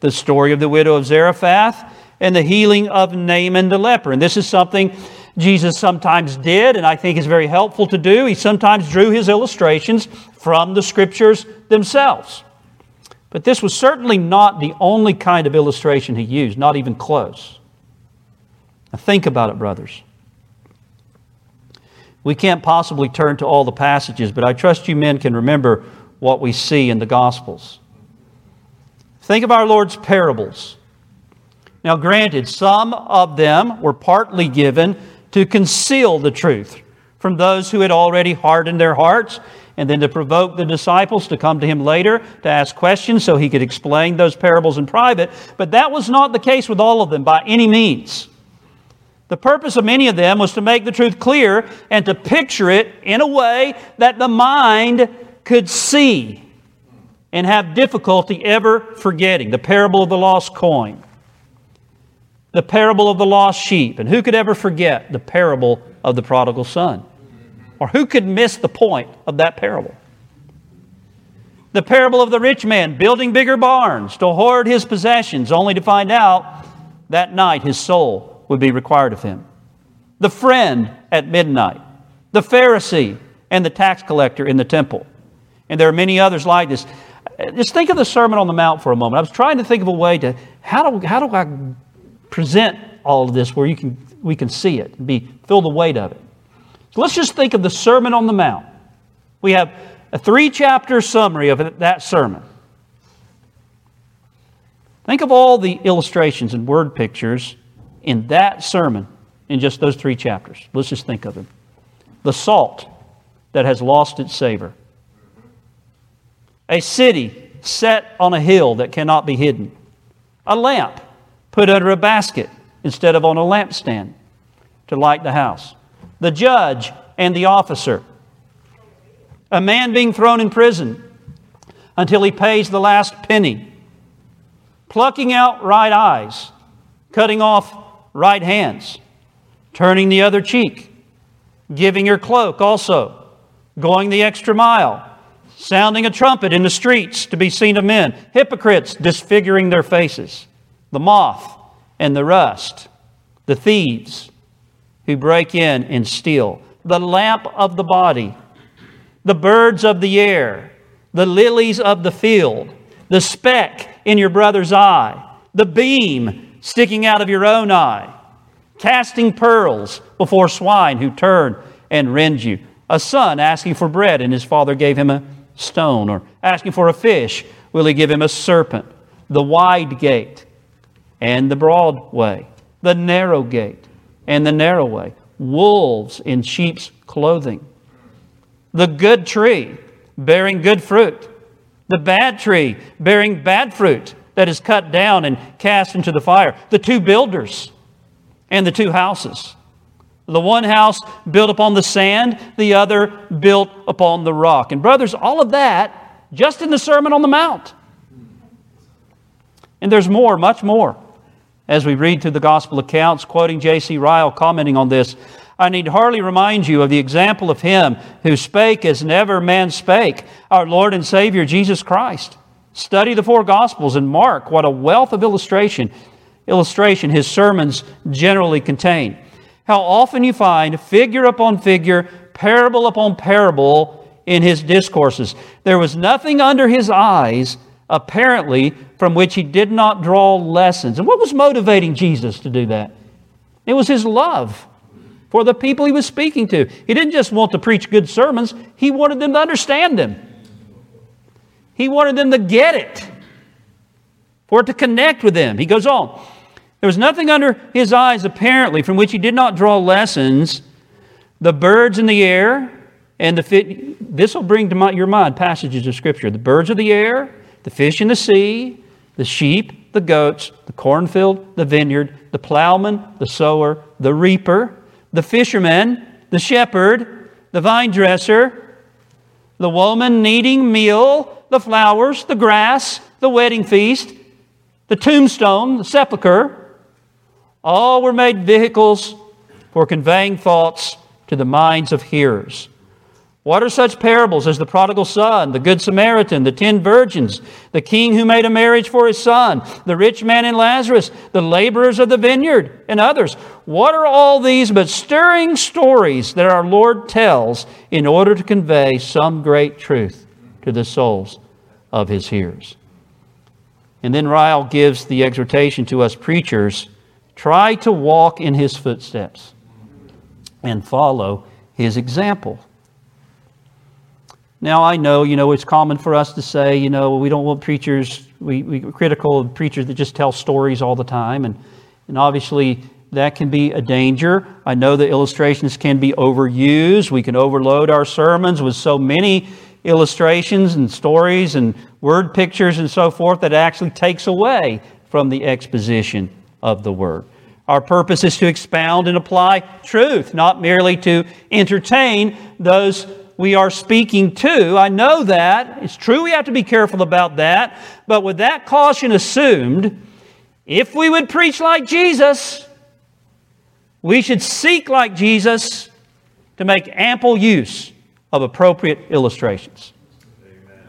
The story of the widow of Zarephath and the healing of Naaman the leper. And this is something Jesus sometimes did, and I think is very helpful to do. He sometimes drew his illustrations from the scriptures themselves. But this was certainly not the only kind of illustration he used, not even close. Now think about it, brothers. We can't possibly turn to all the passages, but I trust you men can remember what we see in the Gospels. Think of our Lord's parables. Now, granted, some of them were partly given to conceal the truth from those who had already hardened their hearts, and then to provoke the disciples to come to him later to ask questions so he could explain those parables in private. But that was not the case with all of them by any means. The purpose of many of them was to make the truth clear and to picture it in a way that the mind could see and have difficulty ever forgetting. The parable of the lost coin, the parable of the lost sheep. And who could ever forget the parable of the prodigal son? Or who could miss the point of that parable? The parable of the rich man building bigger barns to hoard his possessions, only to find out that night his soul would be required of him. The friend at midnight, the Pharisee and the tax collector in the temple. And there are many others like this. Just think of the Sermon on the Mount for a moment. I was trying to think of a way to how do, how do I present all of this where you can, we can see it and be, feel the weight of it. So let's just think of the Sermon on the Mount. We have a three chapter summary of that sermon. Think of all the illustrations and word pictures in that sermon in just those three chapters. Let's just think of them. The salt that has lost its savor, a city set on a hill that cannot be hidden, a lamp put under a basket instead of on a lampstand to light the house, the judge and the officer, a man being thrown in prison until he pays the last penny, plucking out right eyes, cutting off right hands, turning the other cheek, giving your cloak also, going the extra mile, sounding a trumpet in the streets to be seen of men, hypocrites disfiguring their faces, the moth and the rust, the thieves who break in and steal, the lamp of the body, the birds of the air, the lilies of the field, the speck in your brother's eye, the beam sticking out of your own eye, casting pearls before swine who turn and rend you, a son asking for bread and his father gave him a stone, or asking for a fish, will he give him a serpent? The wide gate and the broad way, the narrow gate and the narrow way, wolves in sheep's clothing, the good tree bearing good fruit, the bad tree bearing bad fruit that is cut down and cast into the fire, the two builders and the two houses. The one house built upon the sand, the other built upon the rock. And, brothers, all of that just in the Sermon on the Mount. And there's more, much more. As we read through the gospel accounts, quoting J.C. Ryle, commenting on this, I need hardly remind you of the example of him who spake as never man spake, our Lord and Savior Jesus Christ. Study the four gospels and mark what a wealth of illustration illustration his sermons generally contain how often you find figure upon figure, parable upon parable in his discourses. There was nothing under his eyes, apparently, from which he did not draw lessons. And what was motivating Jesus to do that? It was his love for the people he was speaking to. He didn't just want to preach good sermons, he wanted them to understand them. He wanted them to get it, for it to connect with them. He goes on. There was nothing under his eyes, apparently, from which he did not draw lessons. The birds in the air And the this will bring to my, your mind passages of Scripture the birds of the air, the fish in the sea, the sheep, the goats, the cornfield, the vineyard, the plowman, the sower, the reaper, the fisherman, the shepherd, the vine dresser, the woman kneading meal, the flowers, the grass, the wedding feast, the tombstone, the sepulchre, all were made vehicles for conveying thoughts to the minds of hearers. What are such parables as the prodigal son, the good Samaritan, the ten virgins, the king who made a marriage for his son, the rich man and Lazarus, the laborers of the vineyard, and others? What are all these but stirring stories that our Lord tells in order to convey some great truth to the souls of his hearers? And then Ryle gives the exhortation to us preachers try to walk in his footsteps and follow his example. Now, I know, you know, it's common for us to say, you know, we don't want preachers, we, we're critical of preachers that just tell stories all the time. And, and obviously, that can be a danger. I know that illustrations can be overused. We can overload our sermons with so many illustrations and stories and word pictures and so forth that it actually takes away from the exposition of the word. Our purpose is to expound and apply truth, not merely to entertain those we are speaking to. I know that. It's true we have to be careful about that. But with that caution assumed, if we would preach like Jesus, we should seek like Jesus to make ample use of appropriate illustrations. Amen.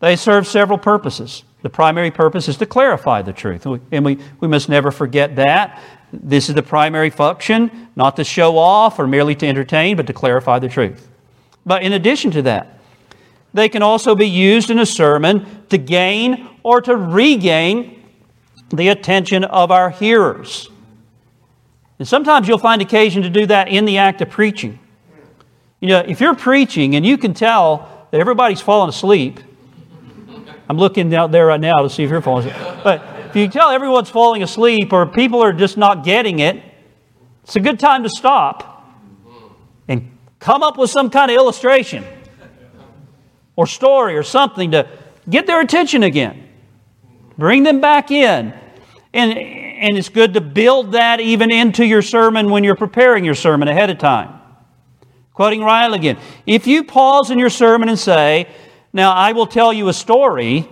They serve several purposes. The primary purpose is to clarify the truth, and we, we must never forget that. This is the primary function, not to show off or merely to entertain, but to clarify the truth. But in addition to that, they can also be used in a sermon to gain or to regain the attention of our hearers. And sometimes you'll find occasion to do that in the act of preaching. You know, if you're preaching and you can tell that everybody's falling asleep, I'm looking out there right now to see if you're falling asleep. But if you tell everyone's falling asleep or people are just not getting it, it's a good time to stop and come up with some kind of illustration or story or something to get their attention again. Bring them back in. And, and it's good to build that even into your sermon when you're preparing your sermon ahead of time. Quoting Ryle again If you pause in your sermon and say, Now I will tell you a story,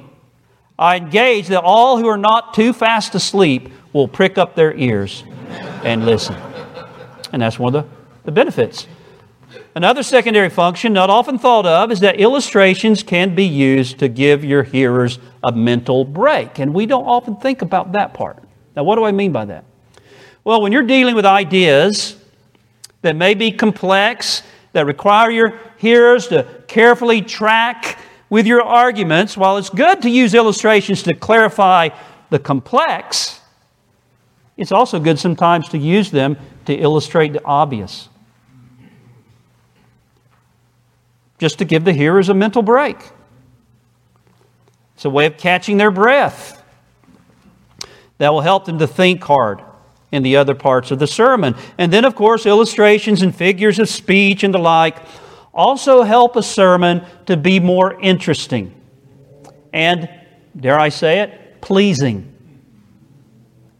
I engage that all who are not too fast asleep will prick up their ears and listen. And that's one of the, the benefits Another secondary function, not often thought of, is that illustrations can be used to give your hearers a mental break. And we don't often think about that part. Now, what do I mean by that? Well, when you're dealing with ideas that may be complex, that require your hearers to carefully track with your arguments, while it's good to use illustrations to clarify the complex, it's also good sometimes to use them to illustrate the obvious. just to give the hearers a mental break. It's a way of catching their breath that will help them to think hard in the other parts of the sermon. And then, of course, illustrations and figures of speech and the like also help a sermon to be more interesting and, dare I say it, pleasing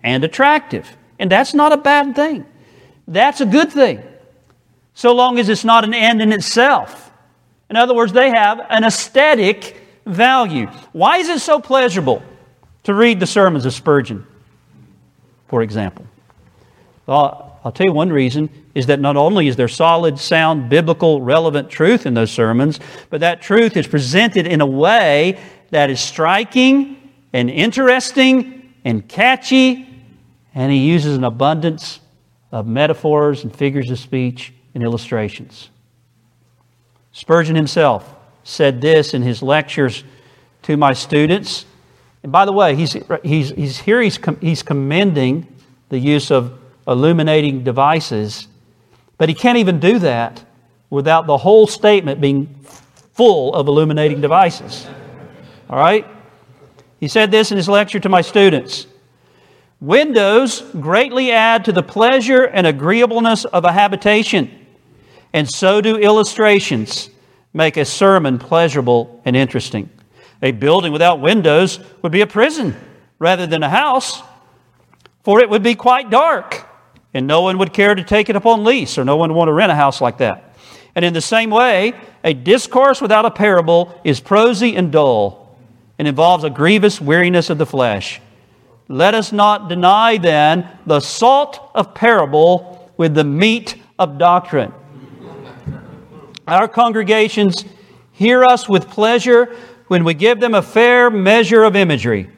and attractive. And that's not a bad thing. That's a good thing, so long as it's not an end in itself. In other words, they have an aesthetic value. Why is it so pleasurable to read the sermons of Spurgeon, for example? Well, I'll tell you one reason is that not only is there solid, sound, biblical, relevant truth in those sermons, but that truth is presented in a way that is striking and interesting and catchy, and he uses an abundance of metaphors and figures of speech and illustrations. Spurgeon himself said this in his lectures to my students. And by the way, he's, he's, he's here he's, he's commending the use of illuminating devices, but he can't even do that without the whole statement being full of illuminating devices. All right? He said this in his lecture to my students Windows greatly add to the pleasure and agreeableness of a habitation And so do illustrations make a sermon pleasurable and interesting. A building without windows would be a prison rather than a house, for it would be quite dark, and no one would care to take it upon lease, or no one would want to rent a house like that. And in the same way, a discourse without a parable is prosy and dull, and involves a grievous weariness of the flesh. Let us not deny then the salt of parable with the meat of doctrine. Our congregations hear us with pleasure when we give them a fair measure of imagery.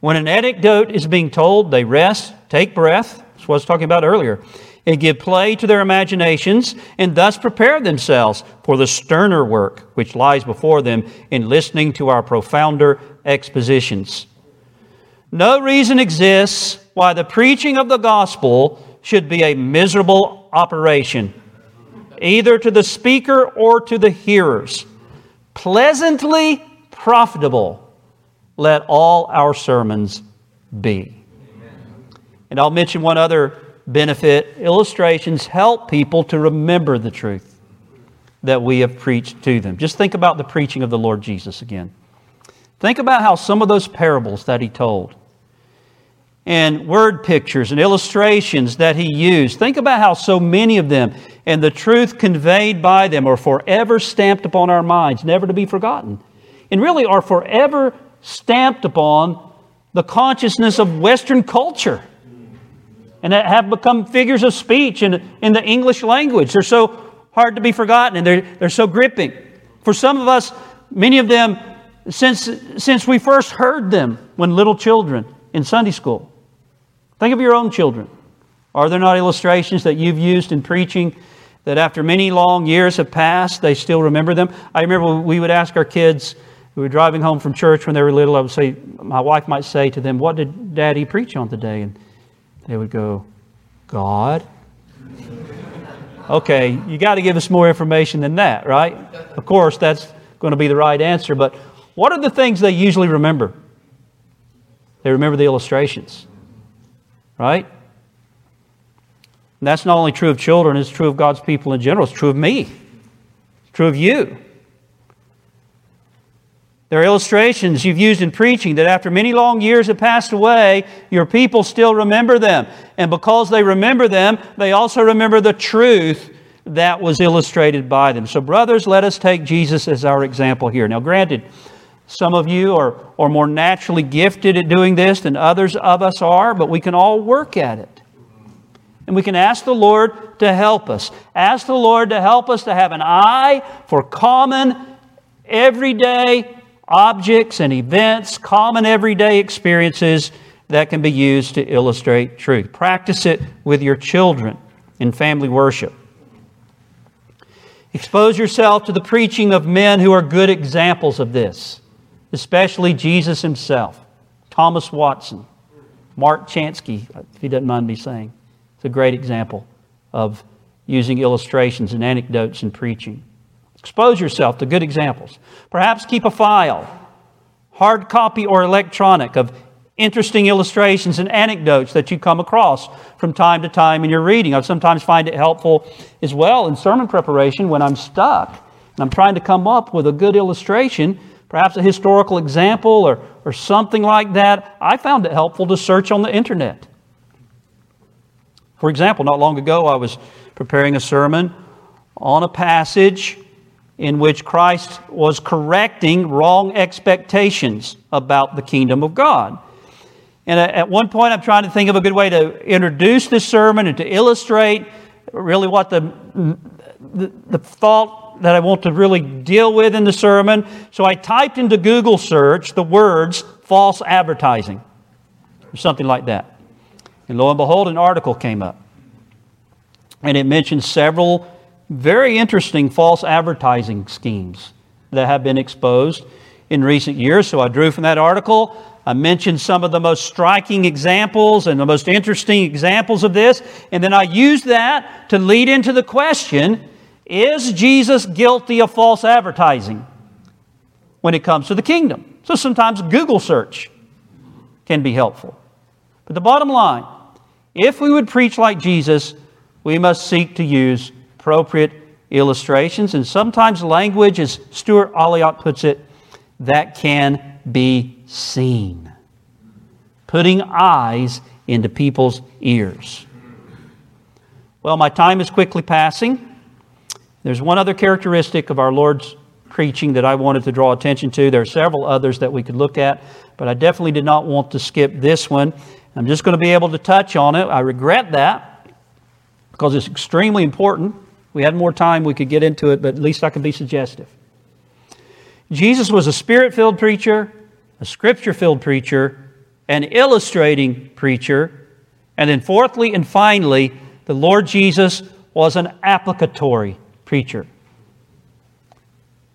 When an anecdote is being told, they rest, take breath. That's what I was talking about earlier. And give play to their imaginations and thus prepare themselves for the sterner work which lies before them in listening to our profounder expositions. No reason exists why the preaching of the gospel should be a miserable operation either to the speaker or to the hearers. Pleasantly profitable, let all our sermons be. And I'll mention one other benefit illustrations help people to remember the truth that we have preached to them. Just think about the preaching of the Lord Jesus again. Think about how some of those parables that he told and word pictures and illustrations that he used. Think about how so many of them and the truth conveyed by them are forever stamped upon our minds, never to be forgotten, and really are forever stamped upon the consciousness of Western culture and that have become figures of speech in, in the English language. They're so hard to be forgotten and they're, they're so gripping. For some of us, many of them, since, since we first heard them when little children in Sunday school, Think of your own children. Are there not illustrations that you've used in preaching that after many long years have passed, they still remember them? I remember we would ask our kids, we were driving home from church when they were little, I would say, my wife might say to them, What did daddy preach on today? And they would go, God. okay, you got to give us more information than that, right? Of course, that's going to be the right answer, but what are the things they usually remember? They remember the illustrations. Right? And that's not only true of children, it's true of God's people in general. It's true of me. It's true of you. There are illustrations you've used in preaching that after many long years have passed away, your people still remember them. And because they remember them, they also remember the truth that was illustrated by them. So, brothers, let us take Jesus as our example here. Now, granted, some of you are, are more naturally gifted at doing this than others of us are, but we can all work at it. And we can ask the Lord to help us. Ask the Lord to help us to have an eye for common, everyday objects and events, common everyday experiences that can be used to illustrate truth. Practice it with your children in family worship. Expose yourself to the preaching of men who are good examples of this especially Jesus himself, Thomas Watson, Mark Chanski, if he doesn't mind me saying. It's a great example of using illustrations and anecdotes in preaching. Expose yourself to good examples. Perhaps keep a file, hard copy or electronic, of interesting illustrations and anecdotes that you come across from time to time in your reading. I sometimes find it helpful as well in sermon preparation when I'm stuck and I'm trying to come up with a good illustration perhaps a historical example or, or something like that, I found it helpful to search on the internet. For example, not long ago, I was preparing a sermon on a passage in which Christ was correcting wrong expectations about the kingdom of God. And at one point, I'm trying to think of a good way to introduce this sermon and to illustrate really what the, the, the thought that I want to really deal with in the sermon. So I typed into Google search the words false advertising or something like that. And lo and behold, an article came up. And it mentioned several very interesting false advertising schemes that have been exposed in recent years. So I drew from that article. I mentioned some of the most striking examples and the most interesting examples of this. And then I used that to lead into the question is Jesus guilty of false advertising when it comes to the kingdom? So sometimes Google search can be helpful. But the bottom line if we would preach like Jesus, we must seek to use appropriate illustrations, and sometimes language, as Stuart Olyott puts it, that can be seen. Putting eyes into people's ears. Well, my time is quickly passing. There's one other characteristic of our Lord's preaching that I wanted to draw attention to. There are several others that we could look at, but I definitely did not want to skip this one. I'm just going to be able to touch on it. I regret that because it's extremely important. We had more time, we could get into it, but at least I can be suggestive. Jesus was a spirit filled preacher, a scripture filled preacher, an illustrating preacher, and then, fourthly and finally, the Lord Jesus was an applicatory preacher.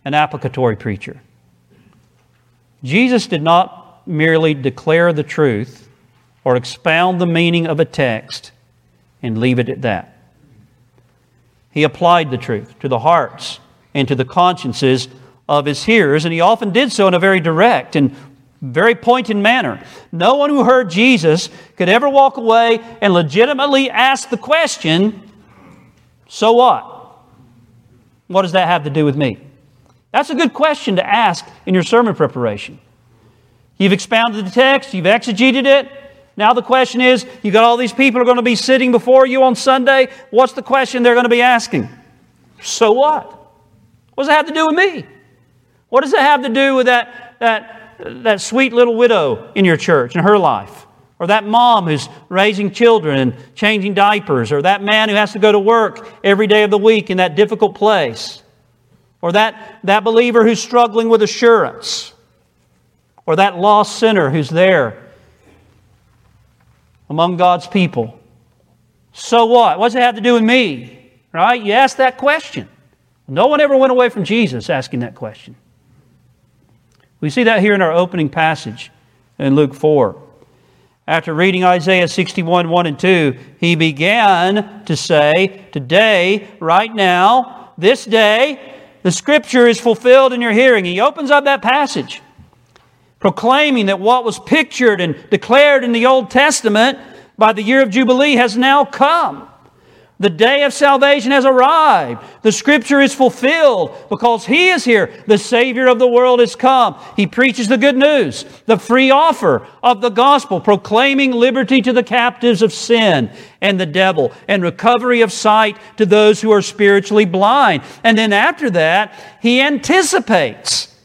An applicatory preacher. Jesus did not merely declare the truth or expound the meaning of a text and leave it at that. He applied the truth to the hearts and to the consciences of his hearers, and he often did so in a very direct and very pointed manner. No one who heard Jesus could ever walk away and legitimately ask the question, So what? What does that have to do with me? That's a good question to ask in your sermon preparation. You've expounded the text, you've exegeted it. Now the question is, you've got all these people are going to be sitting before you on Sunday. What's the question they're going to be asking? So what? What does it have to do with me? What does it have to do with that, that, that sweet little widow in your church and her life? Or that mom who's raising children and changing diapers, or that man who has to go to work every day of the week in that difficult place, or that, that believer who's struggling with assurance, or that lost sinner who's there among God's people. So what? What does it have to do with me? Right? You ask that question. No one ever went away from Jesus asking that question. We see that here in our opening passage in Luke 4. After reading Isaiah 61, 1 and 2, he began to say, Today, right now, this day, the scripture is fulfilled in your hearing. He opens up that passage, proclaiming that what was pictured and declared in the Old Testament by the year of Jubilee has now come. The day of salvation has arrived. The scripture is fulfilled because He is here. The Savior of the world has come. He preaches the good news, the free offer of the gospel, proclaiming liberty to the captives of sin and the devil, and recovery of sight to those who are spiritually blind. And then after that, He anticipates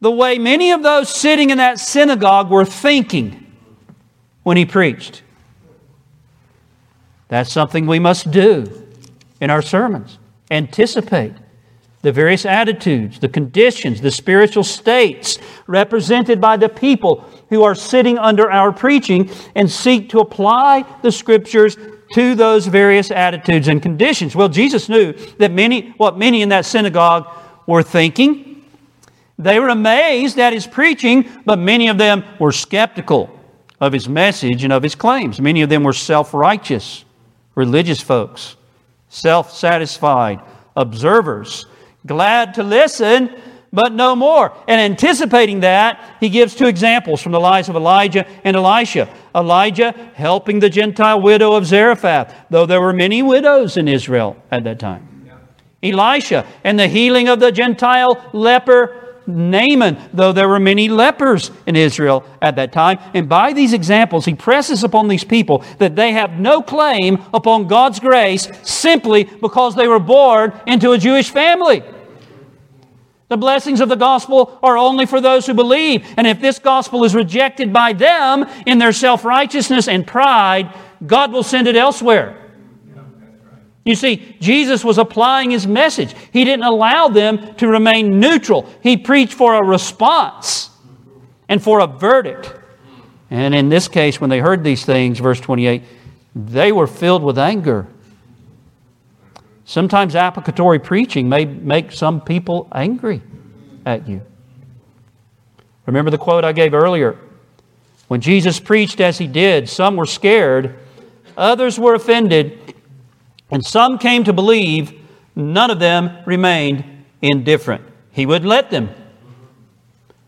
the way many of those sitting in that synagogue were thinking when He preached. That's something we must do in our sermons. Anticipate the various attitudes, the conditions, the spiritual states represented by the people who are sitting under our preaching and seek to apply the scriptures to those various attitudes and conditions. Well, Jesus knew that many, what many in that synagogue were thinking. They were amazed at his preaching, but many of them were skeptical of his message and of his claims. Many of them were self righteous religious folks, self satisfied observers, glad to listen, but no more. And anticipating that, he gives two examples from the lives of Elijah and Elisha. Elijah helping the Gentile widow of Zarephath, though there were many widows in Israel at that time. Elisha and the healing of the Gentile leper Naaman, though there were many lepers in Israel at that time. And by these examples, he presses upon these people that they have no claim upon God's grace simply because they were born into a Jewish family. The blessings of the gospel are only for those who believe. And if this gospel is rejected by them in their self righteousness and pride, God will send it elsewhere. You see, Jesus was applying his message. He didn't allow them to remain neutral. He preached for a response and for a verdict. And in this case, when they heard these things, verse 28, they were filled with anger. Sometimes applicatory preaching may make some people angry at you. Remember the quote I gave earlier? When Jesus preached as he did, some were scared, others were offended, and some came to believe, none of them remained indifferent. He wouldn't let them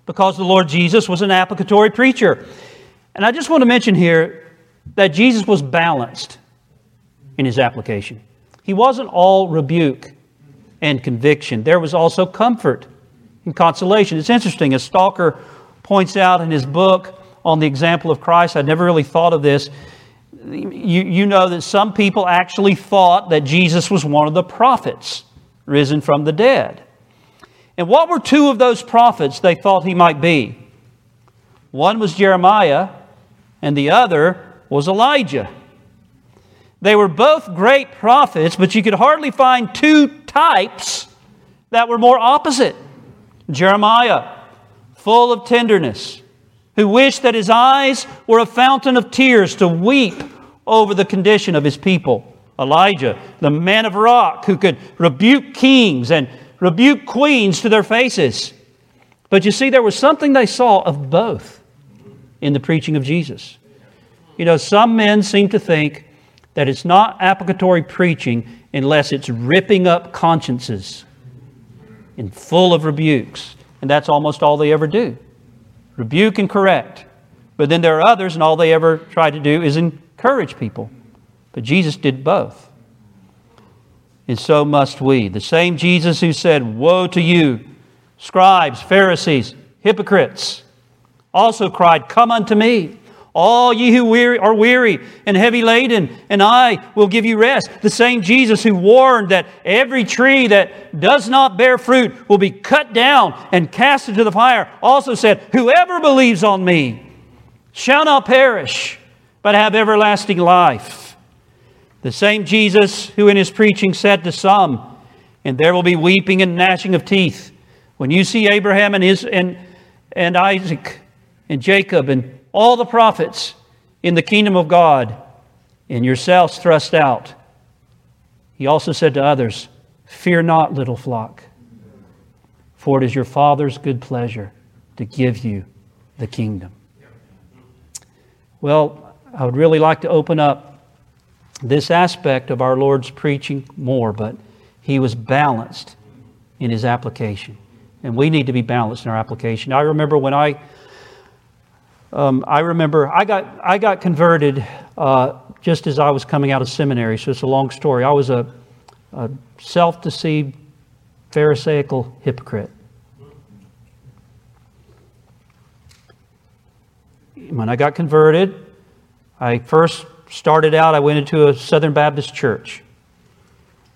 because the Lord Jesus was an applicatory preacher. And I just want to mention here that Jesus was balanced in his application. he wasn't all rebuke and conviction. There was also comfort and consolation. It's interesting, as Stalker points out in his book on the example of Christ, I'd never really thought of this. You, you know that some people actually thought that Jesus was one of the prophets risen from the dead. And what were two of those prophets they thought he might be? One was Jeremiah, and the other was Elijah. They were both great prophets, but you could hardly find two types that were more opposite. Jeremiah, full of tenderness, who wished that his eyes were a fountain of tears to weep over the condition of his people. Elijah, the man of rock, who could rebuke kings and rebuke queens to their faces. But you see, there was something they saw of both in the preaching of Jesus. You know, some men seem to think that it's not applicatory preaching unless it's ripping up consciences and full of rebukes. And that's almost all they ever do rebuke and correct. But then there are others, and all they ever try to do is encourage people. But Jesus did both. And so must we. The same Jesus who said, Woe to you, scribes, Pharisees, hypocrites, also cried, Come unto me. All ye who weary, are weary and heavy laden, and I will give you rest. The same Jesus who warned that every tree that does not bear fruit will be cut down and cast into the fire also said, Whoever believes on me shall not perish, but have everlasting life. The same Jesus who in his preaching said to some, And there will be weeping and gnashing of teeth when you see Abraham and, his, and, and Isaac and Jacob and all the prophets in the kingdom of God, and yourselves thrust out. He also said to others, Fear not, little flock, for it is your Father's good pleasure to give you the kingdom. Well, I would really like to open up this aspect of our Lord's preaching more, but he was balanced in his application. And we need to be balanced in our application. I remember when I um, I remember I got, I got converted uh, just as I was coming out of seminary, so it's a long story. I was a, a self deceived, Pharisaical hypocrite. When I got converted, I first started out, I went into a Southern Baptist church.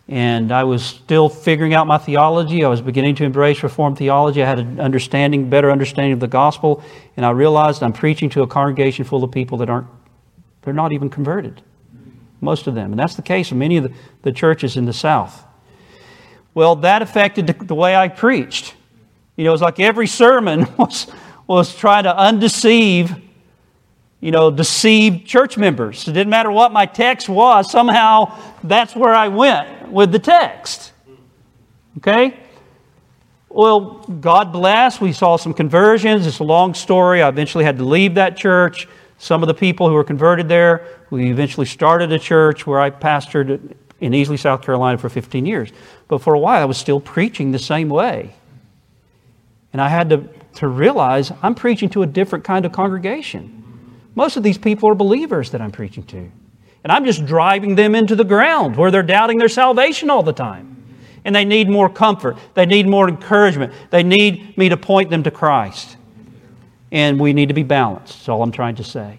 And I was still figuring out my theology. I was beginning to embrace Reformed theology. I had an understanding, better understanding of the gospel. And I realized I'm preaching to a congregation full of people that aren't, they're not even converted. Most of them. And that's the case of many of the, the churches in the South. Well, that affected the, the way I preached. You know, it was like every sermon was, was trying to undeceive you know, deceive church members. It didn't matter what my text was, somehow that's where I went with the text. Okay? Well, God bless. We saw some conversions. It's a long story. I eventually had to leave that church. Some of the people who were converted there, we eventually started a church where I pastored in Easley, South Carolina for 15 years. But for a while, I was still preaching the same way. And I had to, to realize I'm preaching to a different kind of congregation. Most of these people are believers that I'm preaching to. And I'm just driving them into the ground where they're doubting their salvation all the time. And they need more comfort. They need more encouragement. They need me to point them to Christ. And we need to be balanced. That's all I'm trying to say.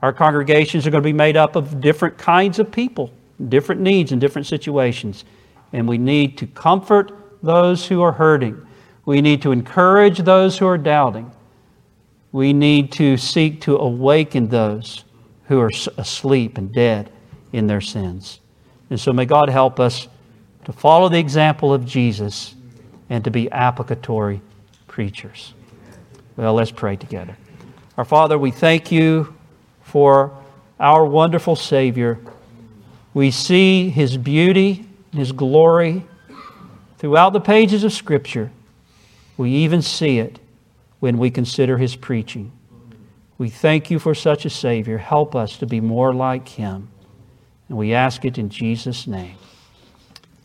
Our congregations are going to be made up of different kinds of people, different needs and different situations. And we need to comfort those who are hurting. We need to encourage those who are doubting we need to seek to awaken those who are asleep and dead in their sins. And so may God help us to follow the example of Jesus and to be applicatory preachers. Well, let's pray together. Our Father, we thank you for our wonderful Savior. We see his beauty, his glory throughout the pages of Scripture. We even see it when we consider his preaching. We thank you for such a Savior. Help us to be more like him. And we ask it in Jesus' name.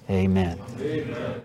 Amen. Amen.